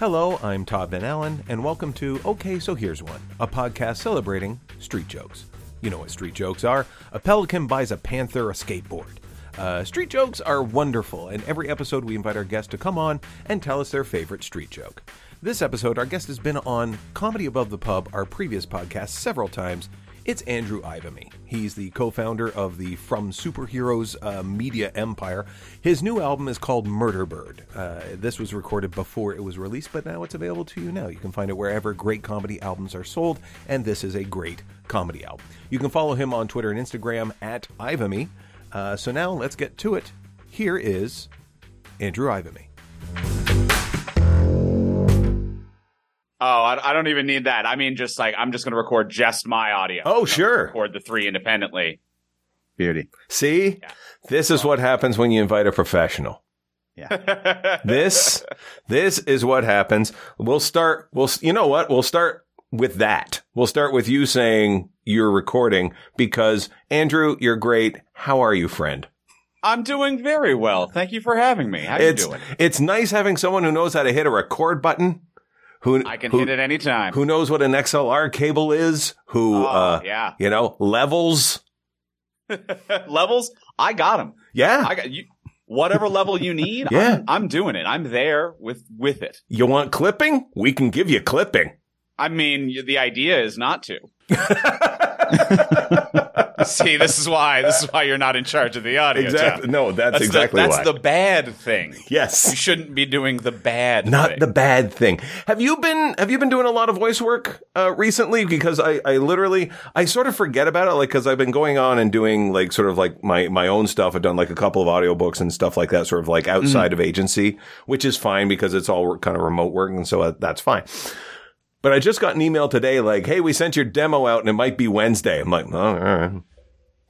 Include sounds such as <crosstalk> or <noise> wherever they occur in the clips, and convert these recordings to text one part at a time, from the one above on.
Hello, I'm Todd Van Allen, and welcome to Okay, So Here's One, a podcast celebrating street jokes. You know what street jokes are. A pelican buys a panther a skateboard. Uh, street jokes are wonderful, and every episode we invite our guests to come on and tell us their favorite street joke. This episode, our guest has been on Comedy Above the Pub, our previous podcast, several times. It's Andrew Ivimey. He's the co founder of the From Superheroes uh, media empire. His new album is called Murder Bird. Uh, this was recorded before it was released, but now it's available to you now. You can find it wherever great comedy albums are sold, and this is a great comedy album. You can follow him on Twitter and Instagram at Ivimey. Uh, so now let's get to it. Here is Andrew Ivimey. Oh, I, I don't even need that. I mean, just like I'm just going to record just my audio. Oh, sure. Record the three independently. Beauty. See? Yeah. This is what happens when you invite a professional. Yeah. <laughs> this this is what happens. We'll start we'll you know what? We'll start with that. We'll start with you saying you're recording because Andrew, you're great. How are you, friend? I'm doing very well. Thank you for having me. How are you doing? it's nice having someone who knows how to hit a record button. Who I can who, hit it anytime. Who knows what an XLR cable is? Who Oh, uh yeah. you know, levels. <laughs> Levels? I got them. Yeah. I got you. Whatever level you need, Yeah. I'm, I'm doing it. I'm there with with it. you want clipping? We can give you clipping. I mean, the idea is not to. <laughs> <laughs> See, this is why this is why you're not in charge of the audio. Exactly. Jeff. No, that's, That's exactly the, that's why. the bad thing. yes. You shouldn't be doing the bad. not thing. the bad thing. Have you been have you been doing a lot of voice work uh, recently? Because I I literally I sort of forget about it, like because I've been going on and doing like sort of like my my own stuff. I've done like a couple of audiobooks and stuff like that, sort of like outside of agency, which is fine because it's all kind of remote work, and so uh, that's fine. But I just got an email today, like, "Hey, we sent your demo out, and it might be Wednesday." I'm like, "Oh, all right,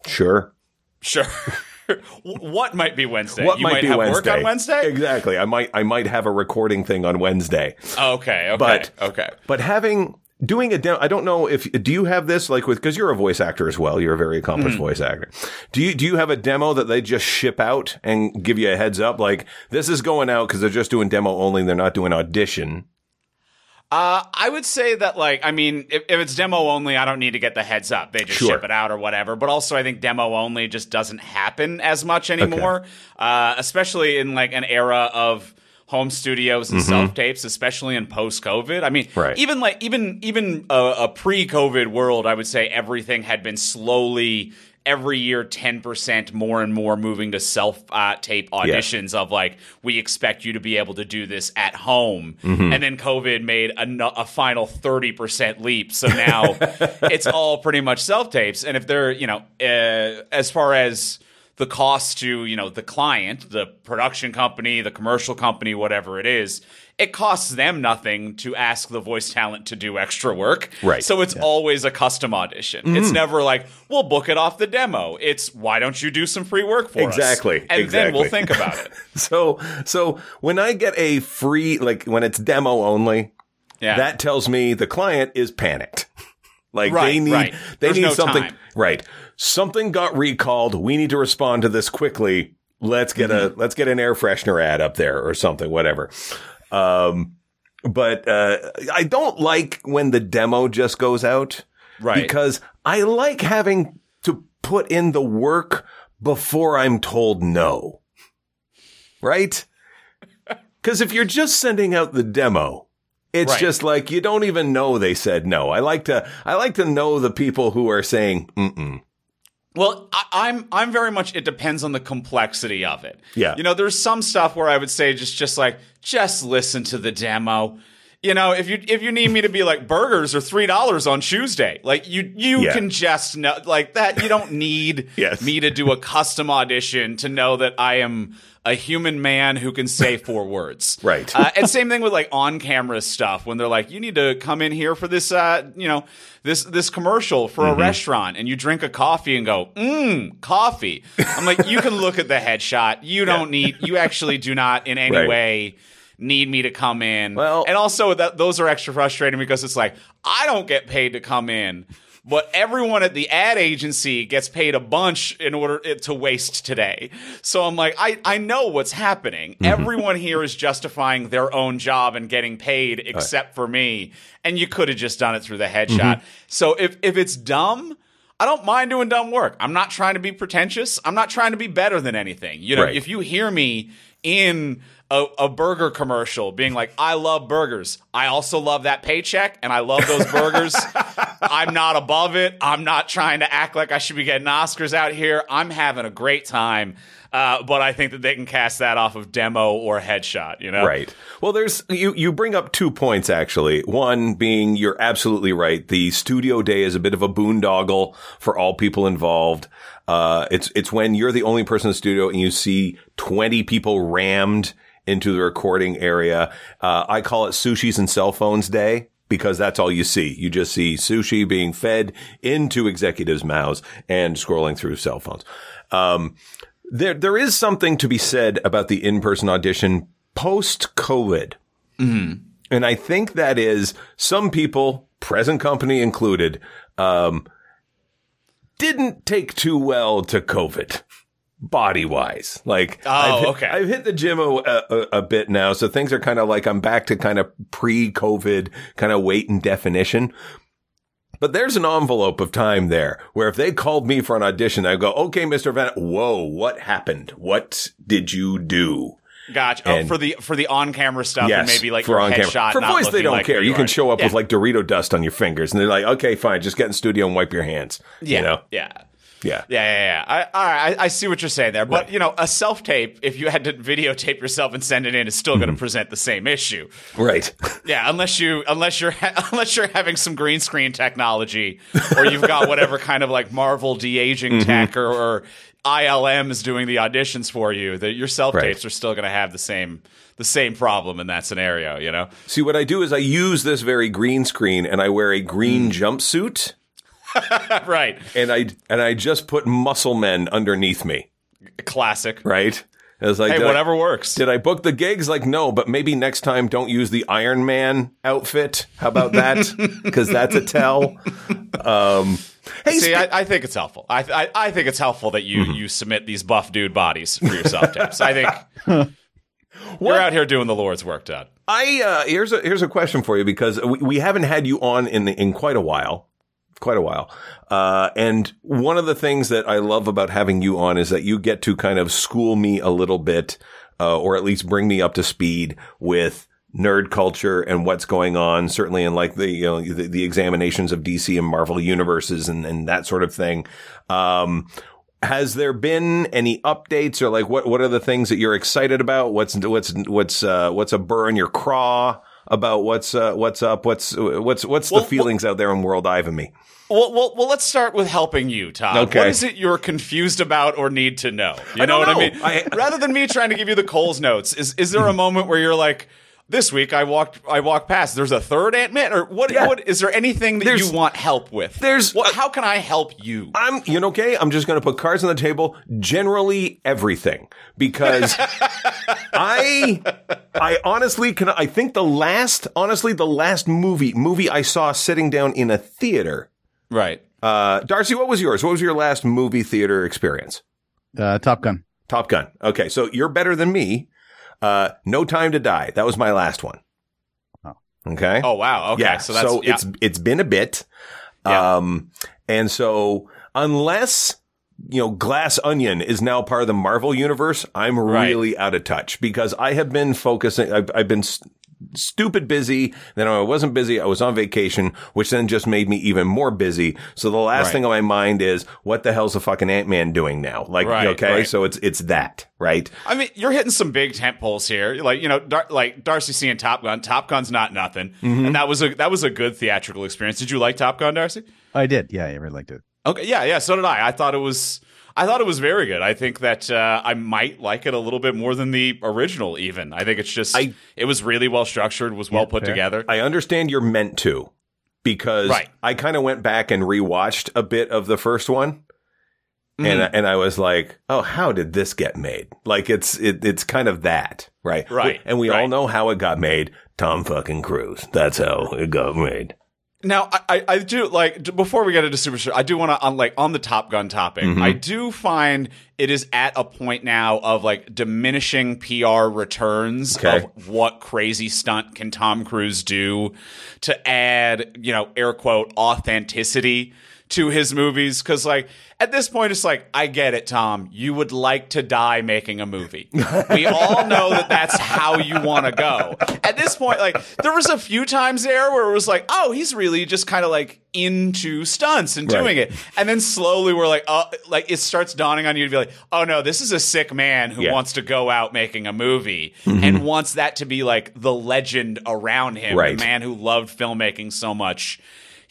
sure." Sure. <laughs> what might be Wednesday? What you might might be have Wednesday? work on Wednesday? Exactly. I might I might have a recording thing on Wednesday. Okay, okay, But- okay. But having doing a demo, I don't know if do you have this like with because you're a voice actor as well. You're a very accomplished Mm-hmm. voice actor. Do you do you have a demo that they just ship out and give you a heads up like this is going out because they're just doing demo only. They're not doing audition. Uh, I would say that, like, I mean, if, if it's demo only, I don't need to get the heads up. They just Sure. ship it out or whatever. But also, I think demo only just doesn't happen as much anymore, uh, especially in like an era of home studios and self tapes, especially in post COVID. I mean, Mm-hmm. Right. even like even even a, a pre COVID world, I would say everything had been slowly. Every year, ten percent more and more moving to self uh, tape auditions of like we expect you to be able to do this at home, Mm-hmm. and then COVID made a, a final thirty percent leap. So now <laughs> it's all pretty much self tapes, and if they're you know uh, as far as the cost to you know the client, the production company, the commercial company, whatever it is, it costs them nothing to ask the voice talent to do extra work. Right. So it's always a custom audition. It's mm-hmm. never like we'll book it off the demo. It's why don't you do some free work for us? Exactly, and then we'll think about it. <laughs> So so when I get a free like when it's demo only, Yeah. that tells me the client is panicked. <laughs> Like they need right. they There's need no something time. right. Something got recalled. We need to respond to this quickly. Let's get Mm-hmm. a let's get an air freshener ad up there or something, whatever. Um but uh I don't like when the demo just goes out. Right. Because I like having to put in the work before I'm told no. Right? <laughs> Because if you're just sending out the demo, it's Right. just like you don't even know they said no. I like to I like to know the people who are saying mm-mm. Well, I, I'm I'm very much. It depends on the complexity of it. Yeah. You know, there's some stuff where I would say just just like just listen to the demo. You know, if you if you need me to be like burgers are three dollars on Tuesday, like you you Yeah. can just know like that. You don't need <laughs> Yes. me to do a custom audition to know that I am a human man who can say <laughs> four words. Right. Uh, and same thing with like on camera stuff when they're like, you need to come in here for this, uh, you know, this this commercial for Mm-hmm. a restaurant, and you drink a coffee and go, mmm, coffee. I'm like, you can look at the headshot. You don't need. You actually do not in any Right. way need me to come in. Well- and also that those are extra frustrating because it's like I don't get paid to come in. But everyone at the ad agency gets paid a bunch in order to waste today. So I'm like, I, I know what's happening. Mm-hmm. Everyone here is justifying their own job and getting paid except right. for me. And you could have just done it through the headshot. Mm-hmm. So if, if it's dumb, I don't mind doing dumb work. I'm not trying to be pretentious. I'm not trying to be better than anything. You know, right. if you hear me in a, a, burger commercial being like, I love burgers. I also love that paycheck and I love those burgers. <laughs> I'm not above it. I'm not trying to act like I should be getting Oscars out here. I'm having a great time. Uh, but I think that they can cast that off of demo or headshot, you know? Right. Well, there's, you, you bring up two points actually. One being you're absolutely right. The studio day is a bit of a boondoggle for all people involved. Uh, it's, it's when you're the only person in the studio and you see 20 people rammed into the recording area. Uh, I call it sushis and cell phones day because that's all you see. You just see sushi being fed into executives' mouths and scrolling through cell phones. Um, there, there is something to be said about the in-person audition post COVID. Mm-hmm. And I think that is some people, present company included, um, didn't take too well to COVID body wise. Like, oh, I've hit, okay. I've hit the gym a, a, a bit now. So things are kind of like I'm back to kind of pre COVID kind of weight and definition. But there's an envelope of time there where if they called me for an audition, I'd go, okay, Mr. Van, whoa, what happened? What did you do? Gotcha. Oh, for the for the on camera stuff yes, and maybe like for on camera. For voice, they don't like care. You, you can show up yeah. with like Dorito dust on your fingers, and they're like, "Okay, fine, just get in studio and wipe your hands." Yeah, you know? yeah. Yeah. Yeah, yeah, yeah. I, I, I see what you're saying there. But, right. you know, a self tape, if you had to videotape yourself and send it in, is still mm-hmm. going to present the same issue. Right. Yeah, unless you unless you're ha- <laughs> unless you're having some green screen technology or you've got whatever <laughs> kind of like Marvel de aging mm-hmm. tech or, or ILM is doing the auditions for you, that your self tapes right. are still going to have the same the same problem in that scenario, you know? See, what I do is I use this very green screen and I wear a green mm. jumpsuit <laughs> right. And I and I just put muscle men underneath me. Classic. Right. It was like, hey, whatever I, works. Did I book the gigs? Like, no, but maybe next time don't use the Iron Man outfit. How about that? <laughs> Because that's a tell. Um, hey, see, I, I, think it's helpful. I, I, I think it's helpful that you mm-hmm. you submit these buff dude bodies for yourself tips. I think <laughs> we're out here doing the Lord's work, Dad. I uh, here's a here's a question for you because we, we haven't had you on in the, in quite a while quite a while. Uh, and one of the things that I love about having you on is that you get to kind of school me a little bit, uh, or at least bring me up to speed with nerd culture and what's going on, certainly in like the, you know, the, the examinations of DC and Marvel universes and, and that sort of thing. Um, has there been any updates or like what, what are the things that you're excited about? What's, what's, what's, uh, what's a burr in your craw? About what's uh, what's up, what's what's what's well, the feelings well, out there in world Ivimey. well, well, well, let's start with helping you, Tom. Okay. What is it you're confused about or need to know? You know what. I mean? I, Rather than me trying to give you the Coles notes, is is there a <laughs> moment where you're like, this week I walked I walked past. There's a third Ant Man, or what? Yeah. What is there anything that there's, you want help with? There's what, how can I help you? I'm you know okay. I'm just going to put cards on the table. Generally everything because <laughs> I I honestly can. I think the last honestly the last movie movie I saw sitting down in a theater Right. Uh, Darcy, what was yours? What was your last movie theater experience? Uh, Top Gun. Top Gun. Okay, so you're better than me. Uh, no Time to Die. That was my last one. Oh. Okay. Oh wow. Okay. Yeah. So, that's, so yeah. it's it's been a bit. Yeah. Um, and so unless you know Glass Onion is now part of the Marvel universe, I'm really right. out of touch because I have been focusing. I've, I've been stupid busy. Then I wasn't busy. I was on vacation, which then just made me even more busy. So the last right. thing on my mind is what the hell's the fucking Ant Man doing now? Like, right, okay, right. so it's it's that, right? I mean, you're hitting some big tent poles here. Like, you know, Dar- like Darcy seeing Top Gun. Top Gun's not nothing, mm-hmm. and that was a that was a good theatrical experience. Did you like Top Gun, Darcy? I did. Yeah, I really liked it. Okay, yeah, yeah. So did I. I thought it was I thought it was very good. I think that uh, I might like it a little bit more than the original. Even I think it's just I, it was really well structured, was well yeah, put fair. together. I understand you're meant to because right. I kind of went back and rewatched a bit of the first one. Mm-hmm. And and I was like, oh, how did this get made? Like it's it, it's kind of that, right? Right. And we right. all know how it got made. Tom fucking Cruise. That's how it got made. Now, I, I, I do like before we get into Super Show, I do want to on like on the Top Gun topic. Mm-hmm. I do find it is at a point now of like diminishing PR returns Okay. of what crazy stunt can Tom Cruise do to add, you know, air quote authenticity to his movies because like at this point it's like i get it tom you would like to die making a movie <laughs> we all know that that's how you want to go at this point like there was a few times there where it was like oh he's really just kind of like into stunts and doing Right. it and then slowly we're like oh like it starts dawning on you to be like oh no this is a sick man who Yeah. wants to go out making a movie mm-hmm. and wants that to be like the legend around him Right. the man who loved filmmaking so much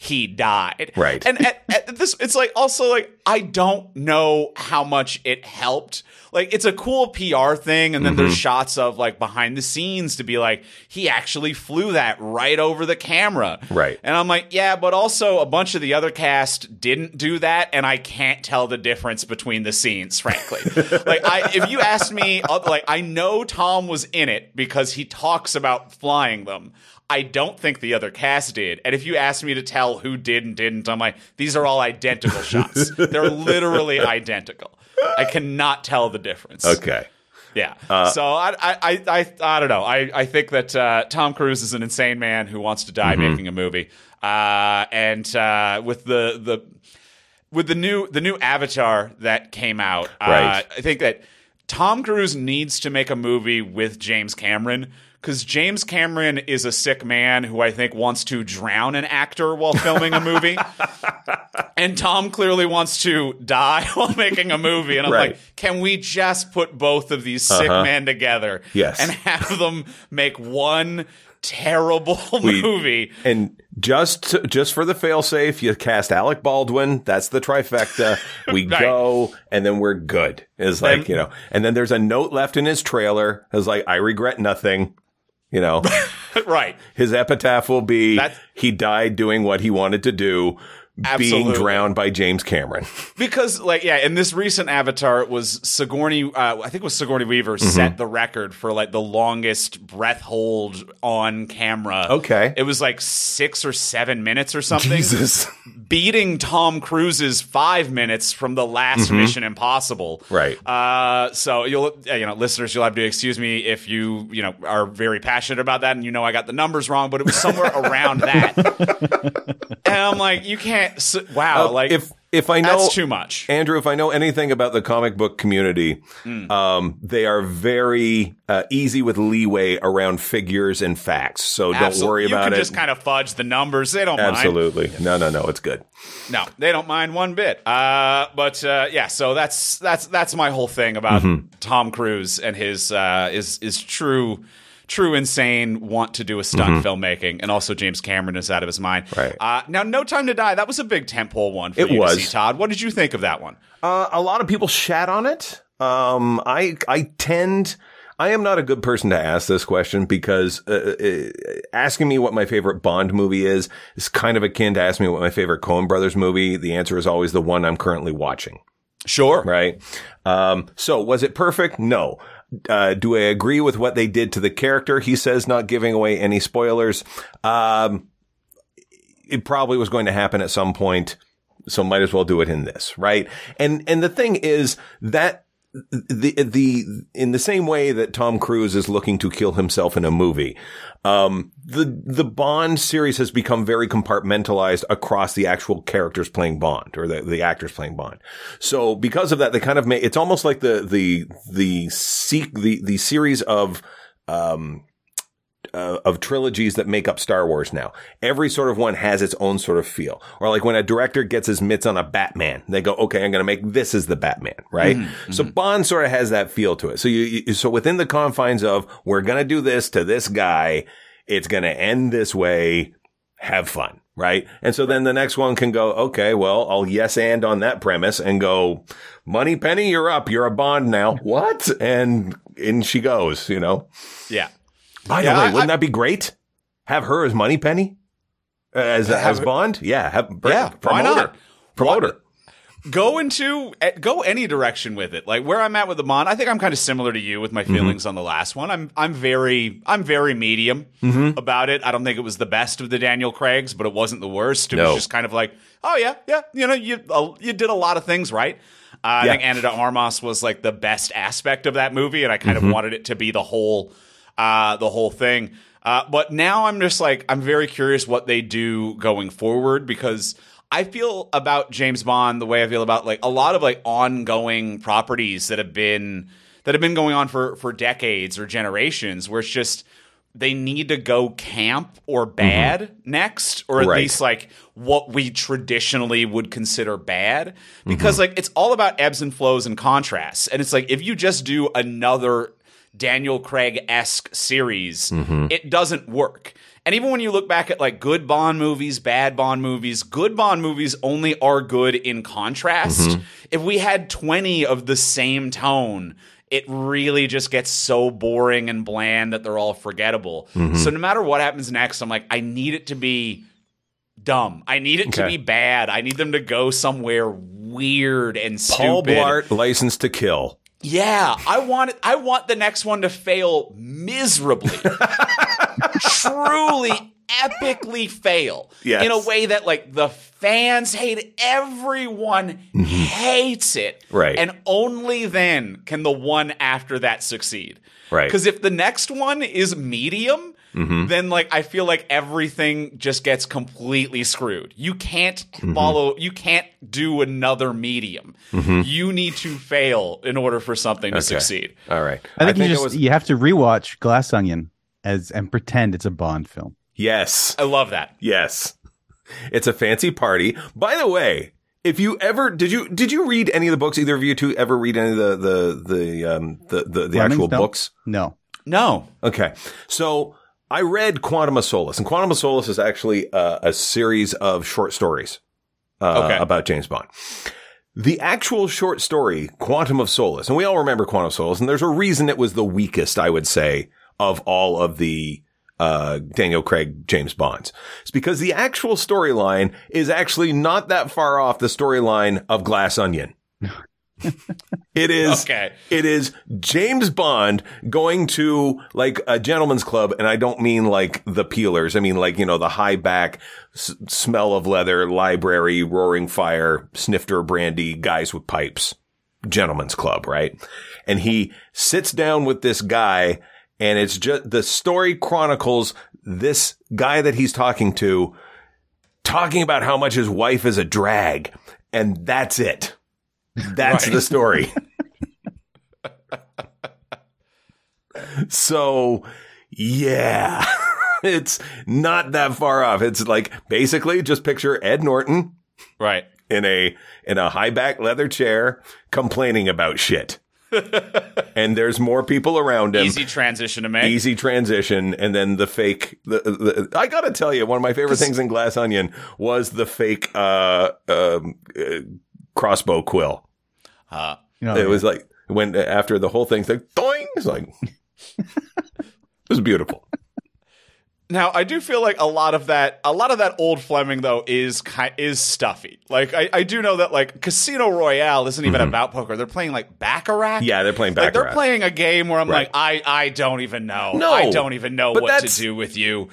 he died. Right. And at, at this, it's like also like I don't know how much it helped. Like it's a cool PR thing, and then Mm-hmm. there's shots of like behind the scenes to be like he actually flew that right over the camera. Right. And I'm like, yeah, but also a bunch of the other cast didn't do that, and I can't tell the difference between the scenes, frankly. <laughs> like I, if you asked me, uh, like I know Tom was in it because he talks about flying them. I don't think the other cast did. And if you asked me to tell who did and didn't, I'm like, these are all identical shots. <laughs> They're literally identical. I cannot tell the difference. Okay. Yeah. so I, I, I, I, I don't know. I, I think that uh, Tom Cruise is an insane man who wants to die Mm-hmm. making a movie. Uh, and uh, with the the with the new the new Avatar that came out, Right. uh, I think that Tom Cruise needs to make a movie with James Cameron. Because James Cameron is a sick man who I think wants to drown an actor while filming a movie. <laughs> and Tom clearly wants to die <laughs> while making a movie. And I'm Right. like, can we just put both of these sick Uh-huh. men together Yes. and have them make one terrible <laughs> We- movie? And just just for the failsafe, you cast Alec Baldwin. That's the trifecta. We Right. go, and then we're good. It's like And- you know. And then there's a note left in his trailer. It's like I regret nothing. You know, <laughs> right. his epitaph will be That's- he died doing what he wanted to do, being drowned by James Cameron. Because, like, yeah, in this recent Avatar, it was Sigourney. Uh, I think it was Sigourney Weaver Mm-hmm. set the record for like the longest breath hold on camera. Okay. it was like six or seven minutes or something, Jesus. beating Tom Cruise's five minutes from the last Mission Impossible. Mm-hmm. Right. Uh, so you'll, uh, you know, listeners, you'll have to excuse me if you, you know, are very passionate about that and you know I got the numbers wrong, but it was somewhere around that. <laughs> and I'm like, you can't. S wow, like Uh, if if I know that's too much. Andrew, if I know anything about the comic book community, Hmm. um, they are very uh, easy with leeway around figures and facts. So don't worry you about it. just kind of fudge the numbers. They don't mind. Absolutely. No, no, no. It's good. No, they don't mind one bit. Uh, but uh, yeah, so that's that's that's my whole thing about Mm-hmm. Tom Cruise and his uh, is is true. True insane want to do a stunt filmmaking, and also James Cameron is out of his mind. Mm-hmm. Right. Uh, now, No Time to Die. That was a big tentpole one for It you was. to see, Todd. What did you think of that one? Uh, a lot of people shat on it. Um, I I tend. I am not a good person to ask this question because uh, uh, asking me what my favorite Bond movie is is kind of akin to asking me what my favorite Coen Brothers movie. The answer is always the one I'm currently watching. Sure. right? Um, so was it perfect? No. Uh, do I agree with what they did to the character? He says, not giving away any spoilers. Um, it probably was going to happen at some point. So might as well do it in this, right? And, and the thing is that the, the, in the same way that Tom Cruise is looking to kill himself in a movie, um, the, the Bond series has become very compartmentalized across the actual characters playing Bond or the, the actors playing Bond. So because of that, they kind of make, it's almost like the, the, the, seek, the, the series of, um, uh, of trilogies that make up Star Wars now. Every sort of one has its own sort of feel. Or like when a director gets his mitts on a Batman, they go, okay, I'm going to make this as the Batman, right? So Bond sort of has that feel to it. So you, you so within the confines of we're going to do this to this guy, it's going to end this way. Have fun. Right. And so then the next one can go, okay, well, I'll yes and on that premise and go, Moneypenny, you're up. You're a Bond now. <laughs> What? And in she goes, you know? Yeah. By Yeah, the way, I- wouldn't that be great? Have her as Moneypenny, as Have as Bond? Yeah, have Yeah, why promote not? her. Promote go into eh, go any direction with it. Like where I'm at with the Bond, I think I'm kind of similar to you with my Mm-hmm. feelings on the last one. I'm I'm very I'm very medium Mm-hmm. about it. I don't think it was the best of the Daniel Craigs, but it wasn't the worst. It No. was just kind of like, oh yeah, yeah, you know, you uh, you did a lot of things right. Uh, I think Ana de Armas was like the best aspect of that movie, and I kind Mm-hmm. of wanted it to be the whole uh, the whole thing. Uh, but now I'm just like I'm very curious what they do going forward because I feel about James Bond the way I feel about like a lot of like ongoing properties that have been that have been going on for for decades or generations where it's just they need to go camp or bad next or at Right. least like what we traditionally would consider bad because like it's all about ebbs and flows and contrasts and it's like if you just do another Daniel Craig esque series, mm-hmm. it doesn't work. And even when you look back at like good Bond movies, bad Bond movies, good Bond movies only are good in contrast. Mm-hmm. If we had 20 of the same tone, it really just gets so boring and bland that they're all forgettable. Mm-hmm. So no matter what happens next, I'm like, I need it to be dumb. I need it to be bad. I need them to go somewhere weird and Paul stupid. Blart, License to Kill. Yeah, I want it. I want the next one to fail miserably, <laughs> truly, epically fail Yes. in a way that like the fans hate it, everyone mm-hmm. hates it, Right. And only then can the one after that succeed, Right. Because if the next one is medium. Mm-hmm. Then, like, I feel like everything just gets completely screwed. You can't mm-hmm. follow, you can't do another medium. Mm-hmm. You need to fail in order for something to succeed. All right. I think, you it just was you have to rewatch Glass Onion as and pretend it's a Bond film. yes. I love that. Yes. It's a fancy party. By the way, if you ever did you did you read any of the books? Either of you two ever read any of the the the um the the, the actual No. books? No. No. Okay. So I read Quantum of Solace, and Quantum of Solace is actually uh, a series of short stories uh, Okay. about James Bond. The actual short story, Quantum of Solace, and we all remember Quantum of Solace, and there's a reason it was the weakest, I would say, of all of the uh, Daniel Craig James Bonds. It's because the actual storyline is actually not that far off the storyline of Glass Onion. <laughs> It is Okay. it is James Bond going to like a gentleman's club, and I don't mean like the peelers. I mean like you know the high back, s- smell of leather, library, roaring fire, snifter brandy, guys with pipes, gentleman's club, right? And he sits down with this guy, and it's just the story chronicles this guy that he's talking to, talking about how much his wife is a drag, and that's it. <laughs> That's Right. the story. <laughs> so, yeah, <laughs> it's not that far off. It's like basically just picture Ed Norton Right. in a in a high back leather chair complaining about shit. and there's more people around him. Easy transition to make. Easy transition, and then the fake. The, the I gotta tell you, one of my favorite things in Glass Onion was the fake uh, um, uh, crossbow quill. Uh, You know, It was like when after the whole thing's like doing, it's like <laughs> it was beautiful. now I do feel like a lot of that, a lot of that old Fleming though is ki- is stuffy. Like I, I do know that like Casino Royale isn't even about poker. They're playing like Baccarat. Mm-hmm. Yeah, they're playing Like Baccarat. they're playing a game where I'm Right. like, I, I don't even know. No, I don't even know but what to do with you.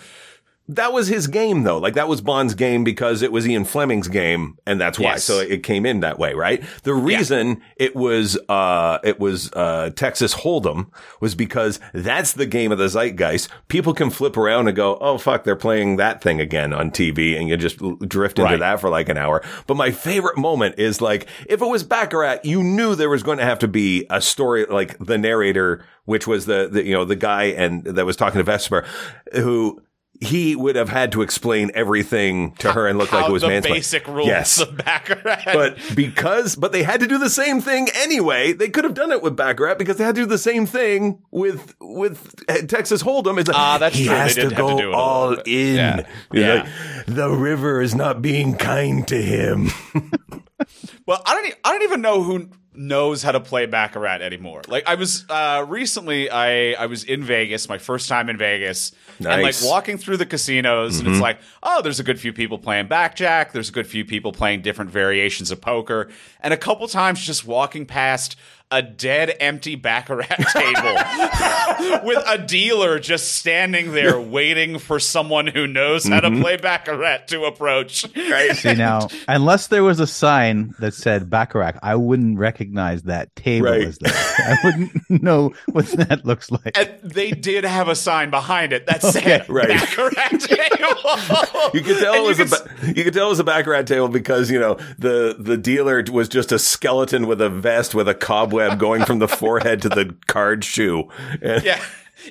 That was his game though. Like that was Bond's game because it was Ian Fleming's game and that's why. Yes. So it came in that way, right? The reason it was, uh, it was, uh, Texas Hold'em was because that's the game of the zeitgeist. People can flip around and go, Oh fuck, they're playing that thing again on TV and you just drift into Right. that for like an hour. But my favorite moment is like, if it was Baccarat, you knew there was going to have to be a story, like the narrator, which was the, the you know, the guy and that was talking to Vesper who, he would have had to explain everything to her and look like it was the mansplaining. basic rules Yes. of Baccarat. But because, but they had to do the same thing anyway. They could have done it with Baccarat because they had to do the same thing with with Texas Hold'em. Is like, Ah, that's he true. Has to have to do it all in. Yeah. Yeah. like, the river is not being kind to him. <laughs> Well, I don't. e- I don't even know who knows how to play baccarat anymore. Like I was uh, recently, I I was in Vegas, my first time in Vegas, and like walking through the casinos, and it's like, oh, there's a good few people playing blackjack. There's a good few people playing different variations of poker, and a couple times just walking past. A dead empty baccarat <laughs> table with a dealer just standing there <laughs> waiting for someone who knows how to mm-hmm. play baccarat to approach. Right. <laughs> See now, unless there was a sign that said Baccarat, I wouldn't recognize that table Right. as that. I wouldn't know what that looks like. And they did have a sign behind it that said right. baccarat table. You could tell And it was you a could ba- you could tell it was a baccarat table because you know the the dealer was just a skeleton with a vest with a cobweb going from the forehead to the card shoe. And- Yeah.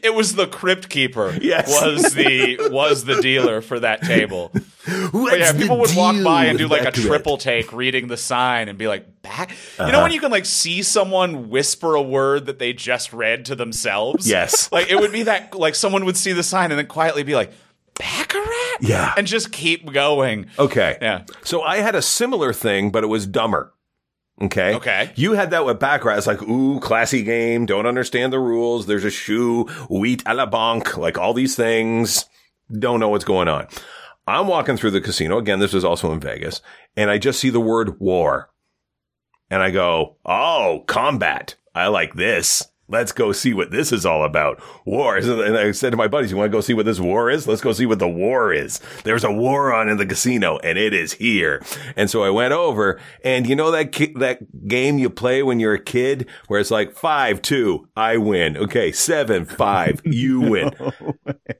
It was the crypt keeper. Yes. Was the was the dealer for that table. But yeah, people would walk by and do like a triple take reading the sign and be like, back You Uh-huh. know when you can like see someone whisper a word that they just read to themselves? Yes. <laughs> Like it would be that like someone would see the sign and then quietly be like, Baccarat? Yeah. And just keep going. Okay. Yeah. So I had a similar thing, but it was dumber. Okay. Okay. You had that with baccarat. It's like, ooh, classy game. Don't understand the rules. There's a shoe, wheat à la banque, like all these things. Don't know what's going on. I'm walking through the casino. Again, this was also in Vegas and I just see the word war and I go, Oh, combat. I like this. Let's go see what this is all about. War. And I said to my buddies, you want to go see what this war is? Let's go see what the war is. There's a war on in the casino and it is here. And so I went over and you know that, ki- that game you play when you're a kid where it's like five, two, I win. Okay. Seven, five, you win.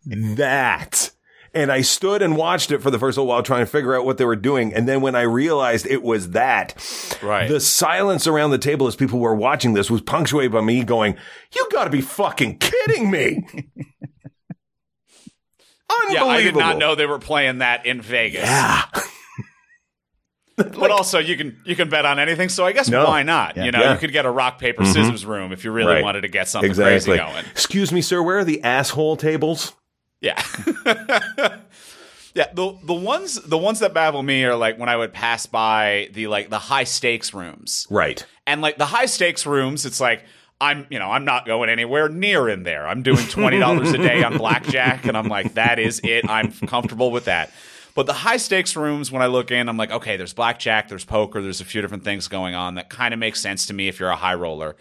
<laughs> that. And I stood and watched it for the first little while trying to figure out what they were doing. And then when I realized it was that, Right. the silence around the table as people were watching this was punctuated by me going, you gotta be fucking kidding me. Unbelievable. <laughs> Yeah, I did not know they were playing that in Vegas. Yeah. <laughs> <laughs> But also, you can you can bet on anything. So I guess No. why not? Yeah. You know, Yeah. you could get a rock paper mm-hmm. scissors room if you really Right. wanted to get something Exactly. crazy going. Excuse me, sir, where are the asshole tables? Yeah. <laughs> yeah, the the ones the ones that baffle me are like when I would pass by the like the high stakes rooms. Right. And like the high stakes rooms, it's like I'm, you know, I'm not going anywhere near in there. I'm doing twenty dollars a day on <laughs> blackjack, and I'm like, that is it. I'm comfortable with that. But the high stakes rooms, when I look in, I'm like, okay, there's blackjack, there's poker, there's a few different things going on that kind of makes sense to me if you're a high roller.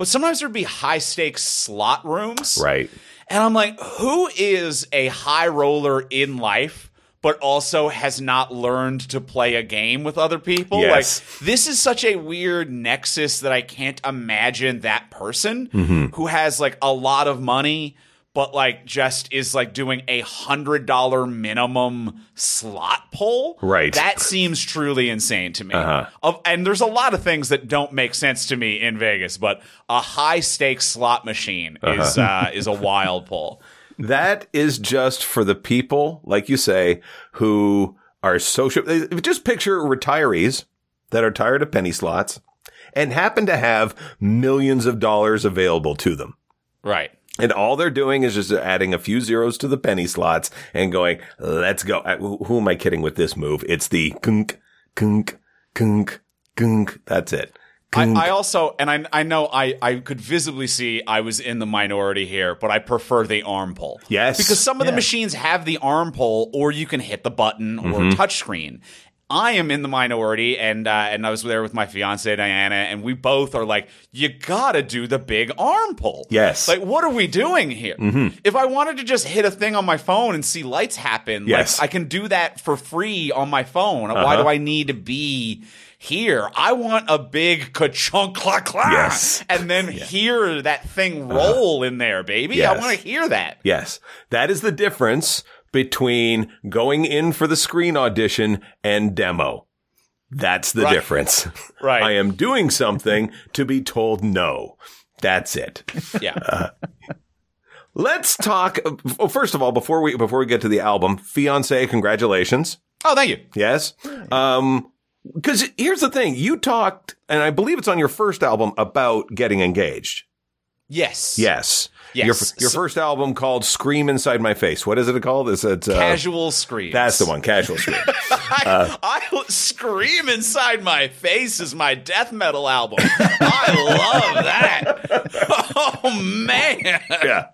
But sometimes there'd be high stakes slot rooms, Right. and I'm like, who is a high roller in life, but also has not learned to play a game with other people? Yes. Like, this is such a weird nexus that I can't imagine that person Mm-hmm. who has like a lot of money. But like, just is like doing a hundred dollar minimum slot pull. Right. That seems truly insane to me. Uh-huh. Of, and there's a lot of things that don't make sense to me in Vegas, but a high stakes slot machine is Uh-huh. uh, is a wild pull. <laughs> That is just for the people, like you say, who are social. Just picture retirees that are tired of penny slots and happen to have millions of dollars available to them. Right. And all they're doing is just adding a few zeros to the penny slots and going, let's go. Uh, Who who am I kidding with this move? It's the kunk, kunk, kunk, kunk. That's it. Kunk. I, I also, and I, I know I, I could visibly see I was in the minority here, but I prefer the arm pull. Yes. Because some of the machines have the arm pull, or you can hit the button or Mm-hmm. touchscreen. I am in the minority, and uh, and I was there with my fiance Diana, and we both are like, you gotta do the big arm pull. Yes. Like, what are we doing here? If I wanted to just hit a thing on my phone and see lights happen, Yes. like I can do that for free on my phone. Why Uh-huh. do I need to be here? I want a big ka-chunk clack clack, Yes. Uh-huh. and then hear that thing roll in there, baby. Yes. I want to hear that. Yes. That is the difference between going in for the screen audition and demo. That's the Right. difference. <laughs> Right. I am doing something to be told no. That's it. <laughs> Yeah. Let's talk. Well, first of all, before we before we get to the album, fiance, congratulations. oh, thank you. Yes. Um, because here's the thing: you talked, and I believe it's on your first album about getting engaged. Yes. Yes. Yes. Your, your So- first album called "Scream Inside My Face." What is it called? Is it uh, Casual Scream? That's the one. Casual Scream. <laughs> I, I scream inside my face is my death metal album. I love that. Oh man. yeah.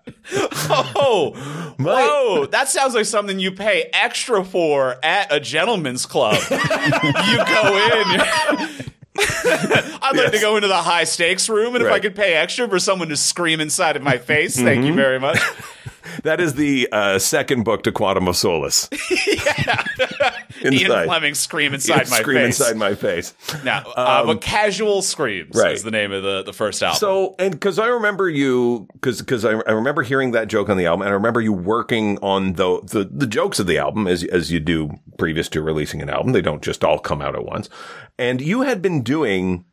Oh, My- whoa! That sounds like something you pay extra for at a gentleman's club. you go in. <laughs> I'd like to go into the high stakes room, and if I could pay extra for someone to scream inside of my face, thank you mm-hmm. very much. <laughs> That is the uh, second book to Quantum of Solace. <laughs> <laughs> Ian. Fleming scream inside my Scream face. inside my face. No, uh, but casual screams right. is the name of the, the first album. So, and because I remember you, because because I, I remember hearing that joke on the album, and I remember you working on the, the the jokes of the album as as you do previous to releasing an album. They don't just all come out at once. And you had been doing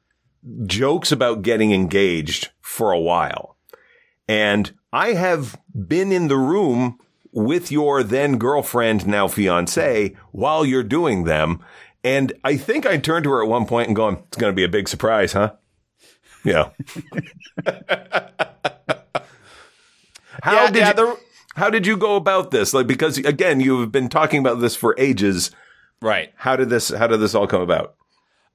jokes about getting engaged for a while, and I have been in the room with your then girlfriend, now fiance, while you're doing them. And I think I turned to her at one point and going, "It's going to be a big surprise, huh?" Yeah. <laughs> How yeah, did yeah, you, there- how did you go about this? Like because again, you've been talking about this for ages. right. How did this how did this all come about?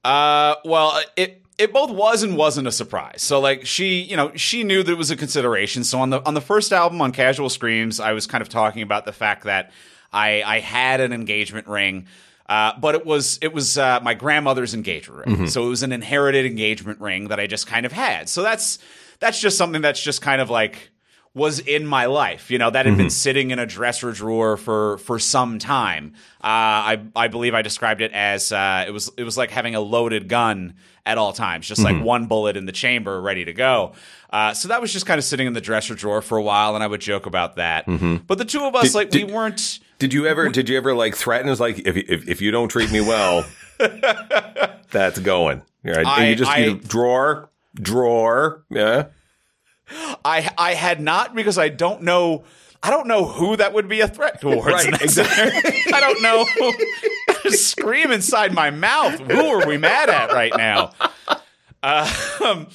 Uh, well, it it both was and wasn't a surprise. So like she, you know, she knew that it was a consideration. So on the on the first album on Casual Screams, I was kind of talking about the fact that I I had an engagement ring. Uh, but it was it was uh, my grandmother's engagement ring, so it was an inherited engagement ring that I just kind of had. So that's that's just something that's just kind of like was in my life. You know, that had been sitting in a dresser drawer for for some time. Uh, I I believe I described it as uh, it was it was like having a loaded gun at all times, just like one bullet in the chamber, ready to go. Uh, so that was just kind of sitting in the dresser drawer for a while, and I would joke about that. But the two of us, Did- like, did- we weren't. Did you ever did you ever like threaten us like if if if you don't treat me well, <laughs> that's going. Right? and you just I- you drawer drawer yeah. I I had not because I don't know. I don't know who that would be a threat <laughs> towards. Right, necessarily. <laughs> I don't know. Scream inside my mouth. Who are we mad at right now? Um,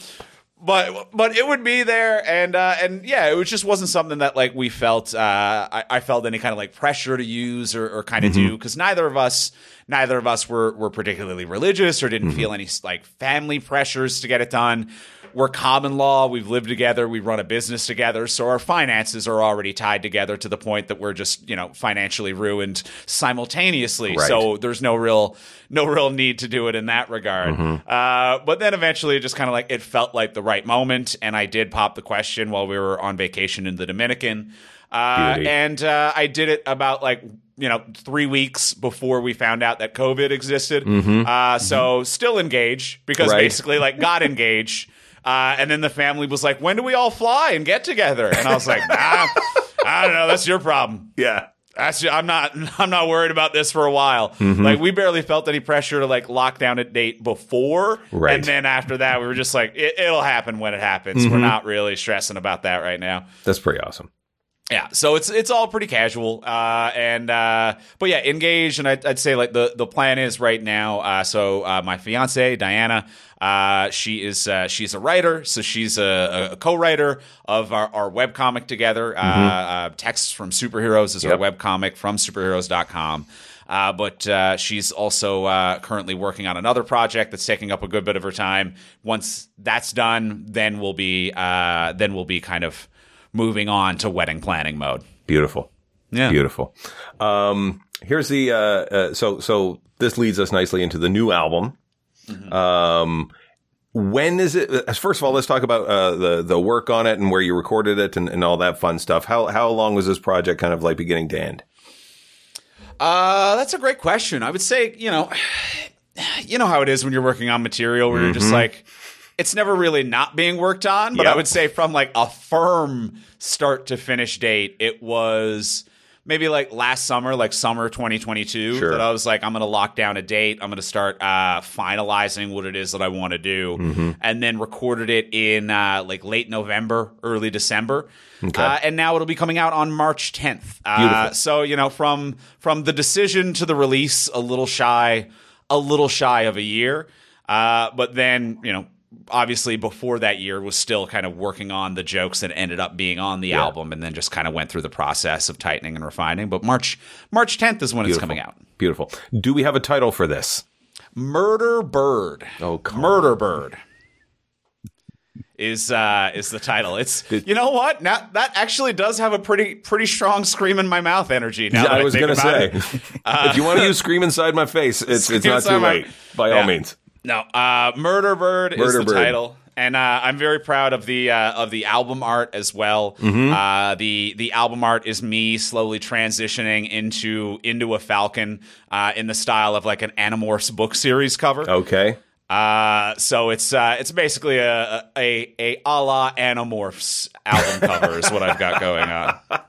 but but it would be there, and uh, and yeah, it was just wasn't something that like we felt. Uh, I, I felt any kind of like pressure to use or, or kind of do because neither of us. Neither of us were, were particularly religious or didn't feel any like family pressures to get it done. We're common law. We've lived together. We run a business together. So our finances are already tied together to the point that we're just, you know, financially ruined simultaneously. Right. So there's no real, no real need to do it in that regard. Uh, but then eventually it just kind of like, it felt like the right moment. And I did pop the question while we were on vacation in the Dominican. Uh, and uh, I did it about like you know three weeks before we found out that COVID existed. Uh, so still engaged because Right. basically like got engaged. Uh, and then the family was like, "When do we all fly and get together?" And I was like, nah, "I don't know. That's your problem. Yeah. That's I'm not <laughs> I'm not worried about this for a while. Like we barely felt any pressure to like lock down a date before, Right. and then after that we were just like, it, it'll happen when it happens. We're not really stressing about that right now. That's pretty awesome. Yeah, so it's it's all pretty casual, uh, and uh, but yeah, engaged, and I'd, I'd say like the the plan is right now. Uh, so uh, my fiance Diana, uh, she is uh, she's a writer, so she's a, a co-writer of our, our webcomic together. Uh, uh, Texts from Superheroes is Yep. our webcomic from superheroes.com. Uh, but uh, she's also uh, currently working on another project that's taking up a good bit of her time. Once that's done, then we'll be uh, then we'll be kind of moving on to wedding planning mode. Beautiful. Yeah. Beautiful. Um, here's the uh, uh, so so this leads us nicely into the new album. Um, when is it? uh, First of all, let's talk about uh, the the work on it and where you recorded it and, and all that fun stuff. How how long was this project kind of like beginning to end? Uh, that's a great question. I would say, you know, <sighs> you know how it is when you're working on material where you're just like, it's never really not being worked on. But Yep. I would say from like a firm start to finish date, it was maybe like last summer, like summer 2022, Sure. that I was like, I'm going to lock down a date. I'm going to start uh, finalizing what it is that I want to do. And then recorded it in uh, like late November, early December. Uh, and now it'll be coming out on March 10th. Uh, so you know, from from the decision to the release, a little shy, a little shy of a year. Uh, but then you know, obviously before that year was still kind of working on the jokes that ended up being on the album, and then just kind of went through the process of tightening and refining. But March March 10th is when it's coming out. Beautiful. Do we have a title for this? Murder Bird. Oh, come Murder Bird is uh is the title. It's you know what? Now that actually does have a pretty pretty strong scream in my mouth energy. Now that I was going to say. Uh, if you want to use "scream inside my face," it's it's not too Inside My- late. By Yeah. all means. No, uh, Murder Bird Murder is the Bird. title, and uh, I'm very proud of the uh, of the album art as well. Mm-hmm. Uh, the the album art is me slowly transitioning into into a falcon uh, in the style of like an Animorphs book series cover. Okay. Uh, so it's uh, it's basically a a a a la Animorphs album cover is what I've got going on. <laughs>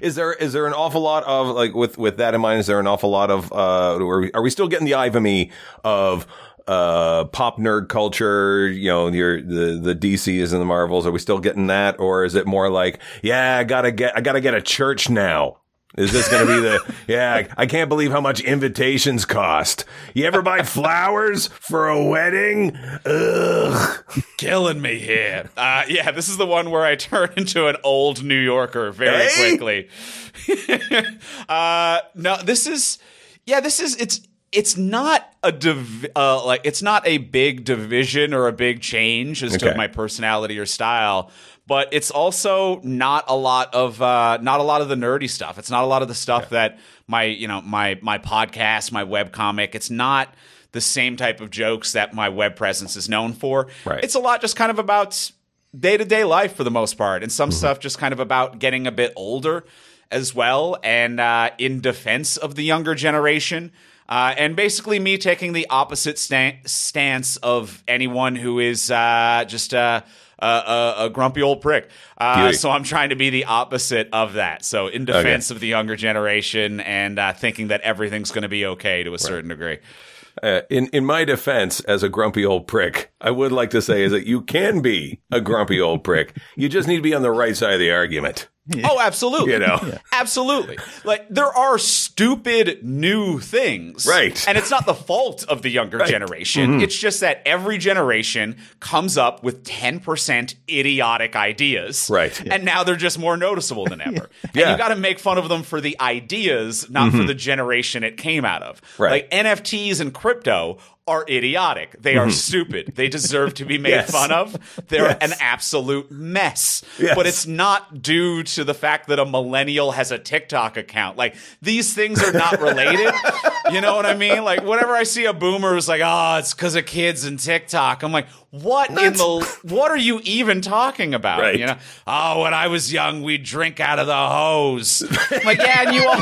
Is there is there an awful lot of like with with that in mind? Is there an awful lot of uh? Are we, are we still getting the Ivamy of uh pop nerd culture? You know, your the the DCs and the Marvels. Are we still getting that, or is it more like, yeah, I gotta get I gotta get a church now? Is this going to be the, <laughs> yeah, I can't believe how much invitations cost. You ever buy <laughs> flowers for a wedding? Ugh. Killing me here. Uh, yeah, this is the one where I <laughs> turn into an old New Yorker very Hey! quickly. uh, no, this is yeah, this is it's it's not a div- uh, like it's not a big division or a big change as Okay. to my personality or style. But it's also not a lot of uh, not a lot of the nerdy stuff. It's not a lot of the stuff that my you know my my podcast, my web comic. It's not the same type of jokes that my web presence is known for. Right. It's a lot just kind of about day to day life for the most part, and some Mm-hmm. stuff just kind of about getting a bit older as well, and uh, in defense of the younger generation. Uh, and basically, me taking the opposite stan- stance of anyone who is uh, just a, a, a, grumpy old prick. Uh, so I'm trying to be the opposite of that. So in defense of the younger generation and uh, thinking that everything's going to be okay to a certain degree. Uh, in in my defense, as a grumpy old prick, I would like to say is that you can be a grumpy old prick. You just need to be on the right side of the argument. Oh, absolutely. You know? <laughs> Absolutely. Like there are stupid new things. Right. Mm-hmm. And it's not the fault of the younger generation. It's just that every generation comes up with 10% idiotic ideas. Right. And now they're just more noticeable than <laughs> ever. And Yeah. Mm-hmm. you got to make fun of them for the ideas, not for the generation it came out of. Right. Like NFTs and crypto are idiotic. They are stupid. They deserve to be <laughs> made Mm-hmm. Yes. fun of. They're Yes. an absolute mess. Yes. But it's not due to the fact that a millennial has a TikTok account. Like these things are not related. you know what I mean? Like whenever I see a boomer who's like, "Oh, it's because of kids and TikTok," I'm like, "What in the? What are you even talking about?" Right. You know? Oh, when I was young, we'd drink out of the hose. I'm like, yeah, and you. All,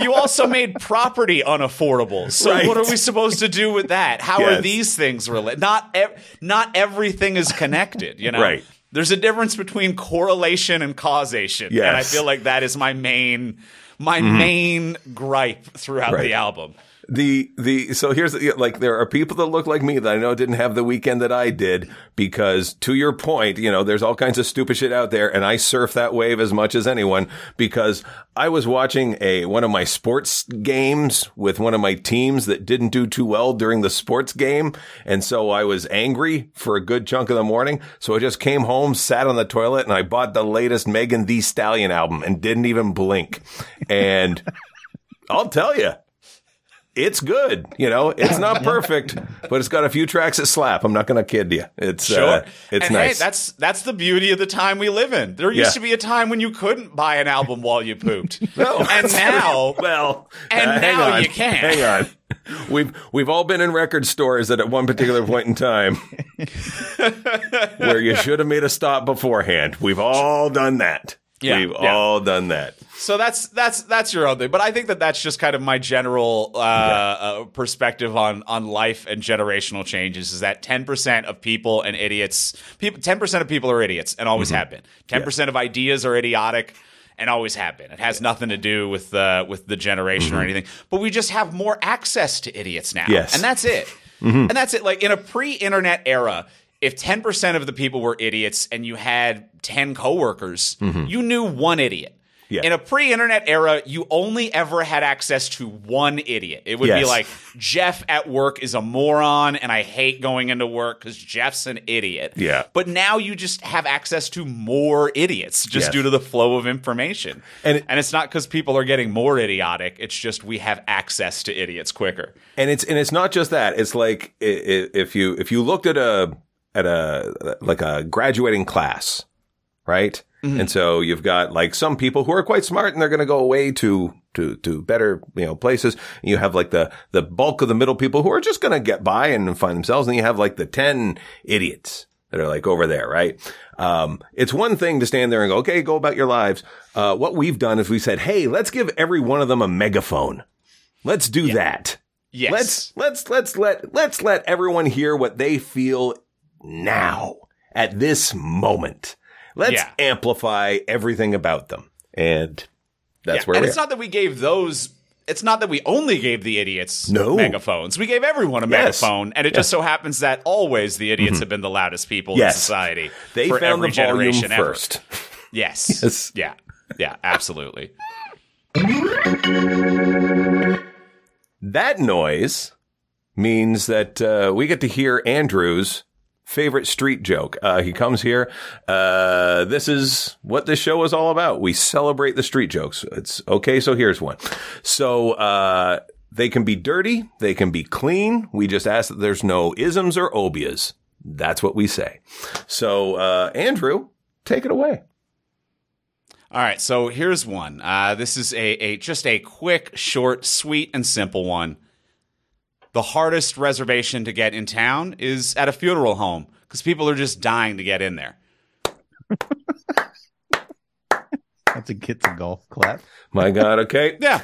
you also made property unaffordable. So <laughs> Right. what are we supposed to do with that? How Yes. are these things related? Not ev- not everything is connected, you know. Right. There's a difference between correlation and causation. Yes. And I feel like that is my main my mm-hmm. main gripe throughout Right. the album. The the so here's the, like there are people that look like me that I know didn't have the weekend that I did because to your point, you know, there's all kinds of stupid shit out there and I surf that wave as much as anyone because I was watching a one of my sports games with one of my teams that didn't do too well during the sports game and so I was angry for a good chunk of the morning. So I just came home, sat on the toilet and I bought the latest Megan Thee Stallion album and didn't even blink. And I'll tell you, it's good. You know, it's not perfect, but it's got a few tracks that slap. I'm not going to kid you. It's Sure. uh, it's and nice. hey, that's that's the beauty of the time we live in. There used Yeah. to be a time when you couldn't buy an album while you pooped. <laughs> No. and now <laughs> well, And uh, now on. you can. Hang on. We've we've all been in record stores that at one particular point in time <laughs> where you should have made a stop beforehand. We've all done that. Yeah, We've yeah. all done that. So that's that's that's your own thing, but I think that that's just kind of my general uh, uh, perspective on on life and generational changes. Is that ten percent of people and idiots, people, ten percent of people are idiots and always Mm-hmm. have been. Ten percent of ideas are idiotic and always have been. It has nothing to do with uh, with the generation or anything, but we just have more access to idiots now, Mm-hmm. Yes. Mm-hmm. and that's it. <laughs> And that's it. Like in a pre-internet era. If 10% of the people were idiots and you had 10 coworkers, Mm-hmm. you knew one idiot. Yeah. In a pre-internet era, you only ever had access to one idiot. It would be like Jeff at work is a moron, and I hate going into work because Jeff's an idiot. Yeah. But now you just have access to more idiots just Yes. due to the flow of information. And And, it's not because people are getting more idiotic. It's just we have access to idiots quicker. and it's and it's not just that. It's like if you if you looked at a at a like a graduating class, right? And so you've got like some people who are quite smart and they're going to go away to to to better you know places. And you have like the the bulk of the middle people who are just going to get by and find themselves. And you have like the ten idiots that are like over there, right? Um, it's one thing to stand there and go, okay, go about your lives. Uh, what we've done is we said, hey, let's give every one of them a megaphone. Let's do that. Yes. Let's let's let's let let's let everyone hear what they feel now at this moment. Let's Yeah. amplify everything about them. And that's Yeah, where and it's are. not that we gave those. It's not that we only gave the idiots No. megaphones. We gave everyone a Yes. megaphone, and it just so happens that always the idiots have been the loudest people in society. they for found the every volume generation ever. first. Yes. <laughs> Yes. Yeah. Yeah. Absolutely. That noise means that uh, we get to hear Andrew's favorite street joke. Uh, he comes here. Uh, this is what this show is all about. We celebrate the street jokes. It's okay. So here's one. So, uh, they can be dirty. They can be clean. We just ask that there's no isms or obias. That's what we say. So, uh, Andrew, take it away. All right. So here's one. Uh, this is a, a just a quick, short, sweet, and simple one. The hardest reservation to get in town is at a funeral home because people are just dying to get in there. <laughs> That's a it's a golf clap. My God. Okay. <laughs> Yeah.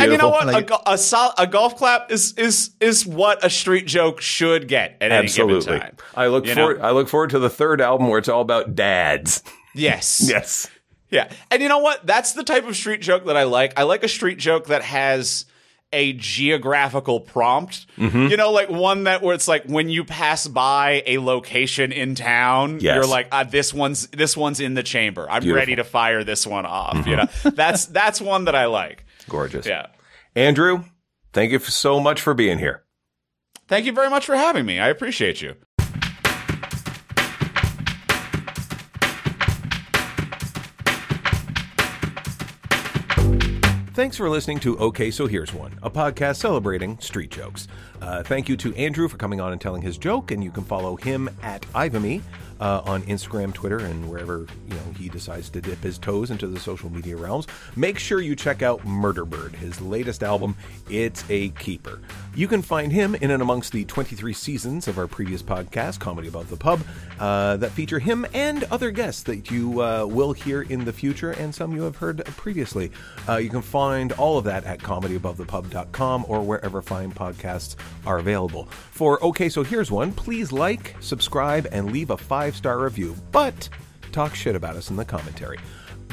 And you know what? a, Like- go- a, sol- a golf clap is is is what a street joke should get at any Absolutely. given time. I look You know? forward. I look forward to the third album where it's all about dads. <laughs> Yes. Yes. Yeah. And you know what? That's the type of street joke that I like. I like a street joke that has a geographical prompt. Mm-hmm. You know, like one that where it's like when you pass by a location in town, Yes. you're like, ah, this one's this one's in the chamber. I'm Beautiful. Mm-hmm. ready to fire this one off. You know, that's that's one that I like. Gorgeous. Yeah. Andrew, thank you so much for being here. Thank you very much for having me. I appreciate you. Thanks for listening to OK So Here's One, a podcast celebrating street jokes. Uh, thank you to Andrew for coming on and telling his joke, and you can follow him at Ivimey uh, on Instagram, Twitter, and wherever you know he decides to dip his toes into the social media realms. Make sure you check out Murderbird, his latest album. It's a keeper. You can find him in and amongst the 23 seasons of our previous podcast, Comedy Above the Pub, uh, that feature him and other guests that you uh, will hear in the future, and some you have heard previously. Uh, you can find all of that at comedyabovethepub.com or wherever fine podcasts are available. For OK, so here's one. Please like, subscribe, and leave a five star review, but talk shit about us in the commentary.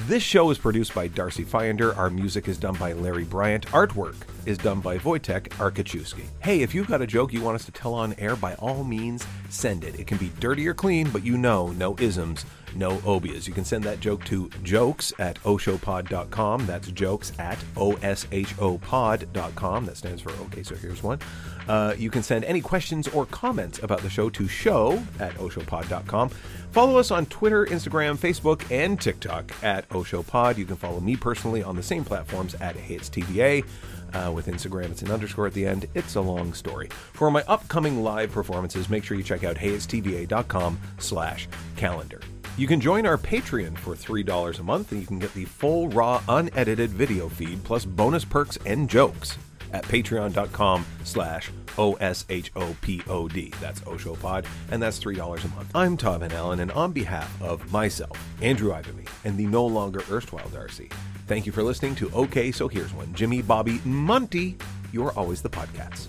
This show is produced by Darcy Fiender. Our music is done by Larry Bryant. Artwork is done by Wojtek Arkachewski. Hey, if you've got a joke you want us to tell on air, by all means, send it. It can be dirty or clean, but you know, no isms, no obias. You can send that joke to jokes at oshopod.com. That's jokes at oshopod.com. That stands for okay, so here's one. Uh, you can send any questions or comments about the show to show at oshopod.com. Follow us on Twitter, Instagram, Facebook, and TikTok at oshopod. You can follow me personally on the same platforms at HeyItsTVA. Uh, with Instagram, it's an underscore at the end. It's a long story. For my upcoming live performances, make sure you check out heyitstva.com slash calendar. You can join our Patreon for $3 a month, and you can get the full, raw, unedited video feed, plus bonus perks and jokes at patreon.com slash O-S-H-O-P-O-D. That's Oshopod, and that's $3 a month. I'm Todd Van Allen, and on behalf of myself, Andrew Ivimey, and the no longer erstwhile Darcy, thank you for listening to OK, So Here's One. Jimmy, Bobby, Monty, you're always the podcasts.